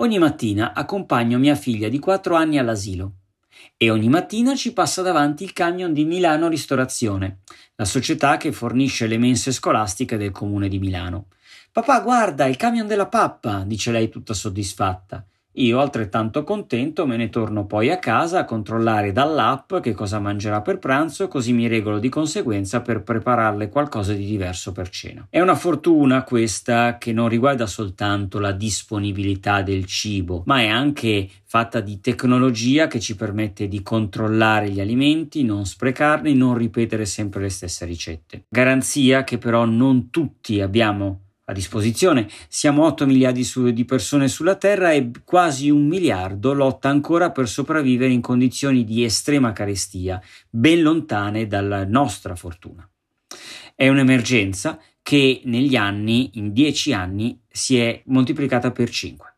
Ogni mattina accompagno mia figlia di 4 anni all'asilo e ogni mattina ci passa davanti il camion di Milano Ristorazione, la società che fornisce le mense scolastiche del comune di Milano. Papà, guarda, il camion della pappa, dice lei tutta soddisfatta. Io, altrettanto contento, me ne torno poi a casa a controllare dall'app che cosa mangerà per pranzo, così mi regolo di conseguenza per prepararle qualcosa di diverso per cena. È una fortuna questa che non riguarda soltanto la disponibilità del cibo, ma è anche fatta di tecnologia che ci permette di controllare gli alimenti, non sprecarli, non ripetere sempre le stesse ricette. Garanzia che però non tutti abbiamo a disposizione. Siamo 8 miliardi su, di persone sulla Terra e quasi un miliardo lotta ancora per sopravvivere in condizioni di estrema carestia, ben lontane dalla nostra fortuna. È un'emergenza che negli anni, in 10 anni, si è moltiplicata per 5.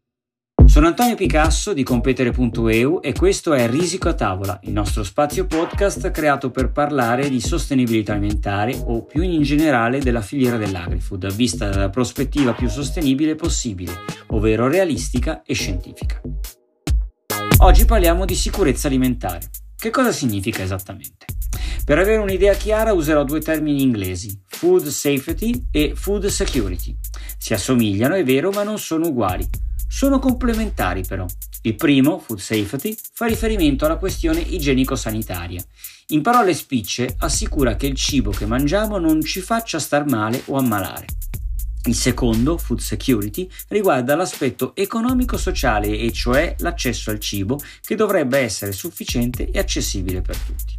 Sono Antonio Picasso di competere.eu e questo è Risico a tavola, il nostro spazio podcast creato per parlare di sostenibilità alimentare o più in generale della filiera dell'agrifood, vista dalla prospettiva più sostenibile possibile, ovvero realistica e scientifica. Oggi parliamo di sicurezza alimentare. Che cosa significa esattamente? Per avere un'idea chiara userò due termini inglesi, food safety e food security. Si assomigliano, è vero, ma non sono uguali. Sono complementari però. Il primo, food safety, fa riferimento alla questione igienico-sanitaria. In parole spicce assicura che il cibo che mangiamo non ci faccia star male o ammalare. Il secondo, food security, riguarda l'aspetto economico-sociale e cioè l'accesso al cibo che dovrebbe essere sufficiente e accessibile per tutti.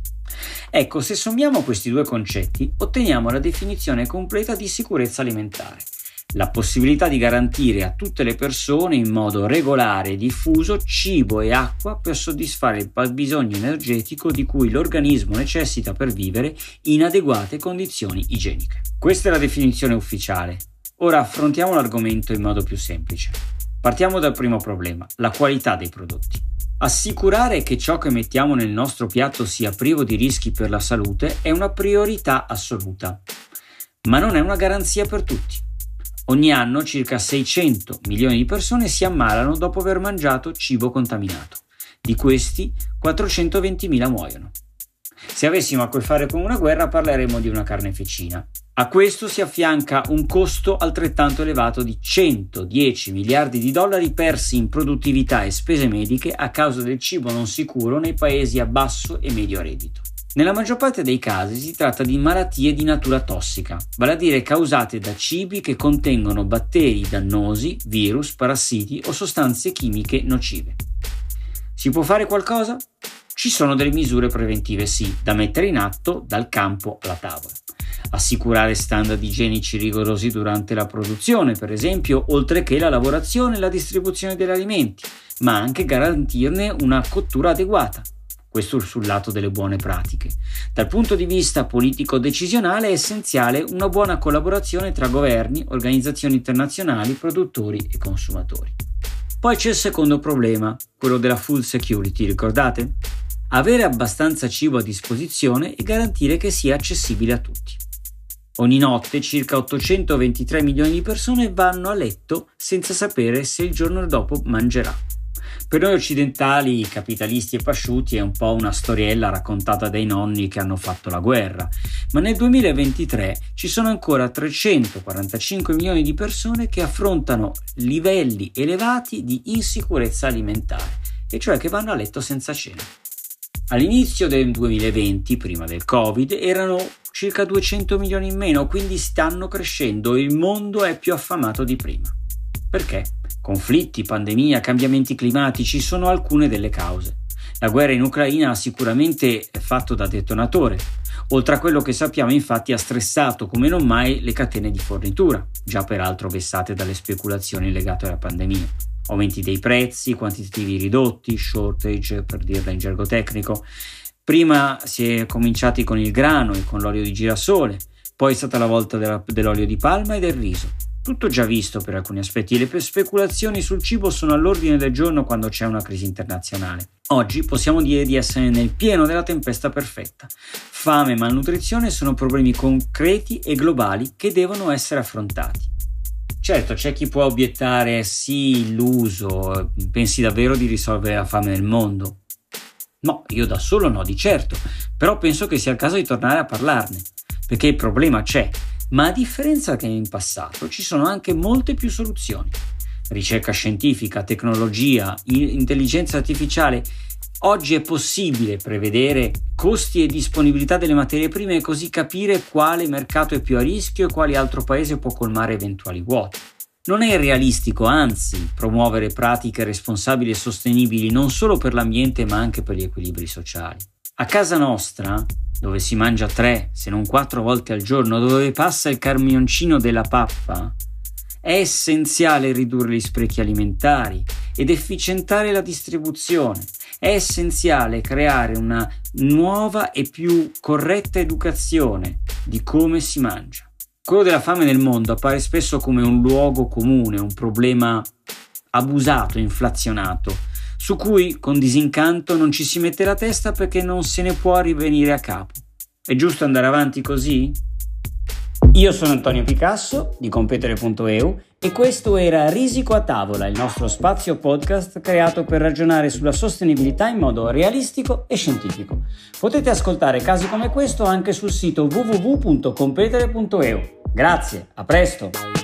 Ecco, se sommiamo questi due concetti, otteniamo la definizione completa di sicurezza alimentare la possibilità di garantire a tutte le persone in modo regolare e diffuso cibo e acqua per soddisfare il bisogno energetico di cui l'organismo necessita per vivere in adeguate condizioni igieniche. Questa è la definizione ufficiale. Ora affrontiamo l'argomento in modo più semplice. Partiamo dal primo problema, la qualità dei prodotti. Assicurare che ciò che mettiamo nel nostro piatto sia privo di rischi per la salute è una priorità assoluta, ma non è una garanzia per tutti. Ogni anno circa 600 milioni di persone si ammalano dopo aver mangiato cibo contaminato. Di questi 420.000 muoiono. Se avessimo a che fare con una guerra parleremmo di una carneficina. A questo si affianca un costo altrettanto elevato di 110 miliardi di dollari persi in produttività e spese mediche a causa del cibo non sicuro nei paesi a basso e medio reddito. Nella maggior parte dei casi si tratta di malattie di natura tossica, vale a dire causate da cibi che contengono batteri dannosi, virus, parassiti o sostanze chimiche nocive. Si può fare qualcosa? Ci sono delle misure preventive, sì, da mettere in atto dal campo alla tavola. Assicurare standard igienici rigorosi durante la produzione, per esempio, oltre che la lavorazione e la distribuzione degli alimenti, ma anche garantirne una cottura adeguata questo sul lato delle buone pratiche. Dal punto di vista politico-decisionale è essenziale una buona collaborazione tra governi, organizzazioni internazionali, produttori e consumatori. Poi c'è il secondo problema, quello della food security, ricordate? Avere abbastanza cibo a disposizione e garantire che sia accessibile a tutti. Ogni notte circa 823 milioni di persone vanno a letto senza sapere se il giorno dopo mangerà. Per noi occidentali, capitalisti e pasciuti, è un po' una storiella raccontata dai nonni che hanno fatto la guerra, ma nel 2023 ci sono ancora 345 milioni di persone che affrontano livelli elevati di insicurezza alimentare, e cioè che vanno a letto senza cena. All'inizio del 2020, prima del Covid, erano circa 200 milioni in meno, quindi stanno crescendo e il mondo è più affamato di prima. Perché? Conflitti, pandemia, cambiamenti climatici sono alcune delle cause. La guerra in Ucraina ha sicuramente fatto da detonatore. Oltre a quello che sappiamo, infatti, ha stressato come non mai le catene di fornitura, già peraltro vessate dalle speculazioni legate alla pandemia. Aumenti dei prezzi, quantitativi ridotti, shortage per dirla in gergo tecnico. Prima si è cominciati con il grano e con l'olio di girasole, poi è stata la volta dell'olio di palma e del riso. Tutto già visto per alcuni aspetti, le speculazioni sul cibo sono all'ordine del giorno quando c'è una crisi internazionale. Oggi possiamo dire di essere nel pieno della tempesta perfetta. Fame e malnutrizione sono problemi concreti e globali che devono essere affrontati. Certo, c'è chi può obiettare sì, illuso, pensi davvero di risolvere la fame nel mondo? No, io da solo no, di certo, però penso che sia il caso di tornare a parlarne, perché il problema c'è, ma a differenza che in passato ci sono anche molte più soluzioni. Ricerca scientifica, tecnologia, intelligenza artificiale. Oggi è possibile prevedere costi e disponibilità delle materie prime e così capire quale mercato è più a rischio e quale altro paese può colmare eventuali vuoti. Non è realistico, anzi, promuovere pratiche responsabili e sostenibili non solo per l'ambiente ma anche per gli equilibri sociali. A casa nostra, dove si mangia tre, se non quattro volte al giorno, dove passa il camioncino della pappa, è essenziale ridurre gli sprechi alimentari ed efficientare la distribuzione. È essenziale creare una nuova e più corretta educazione di come si mangia. Quello della fame nel mondo appare spesso come un luogo comune, un problema abusato, inflazionato, su cui con disincanto non ci si mette la testa perché non se ne può rivenire a capo. È giusto andare avanti così? Io sono Antonio Picasso di competere.eu e questo era Risico a tavola, il nostro spazio podcast creato per ragionare sulla sostenibilità in modo realistico e scientifico. Potete ascoltare casi come questo anche sul sito www.competere.eu. Grazie, a presto!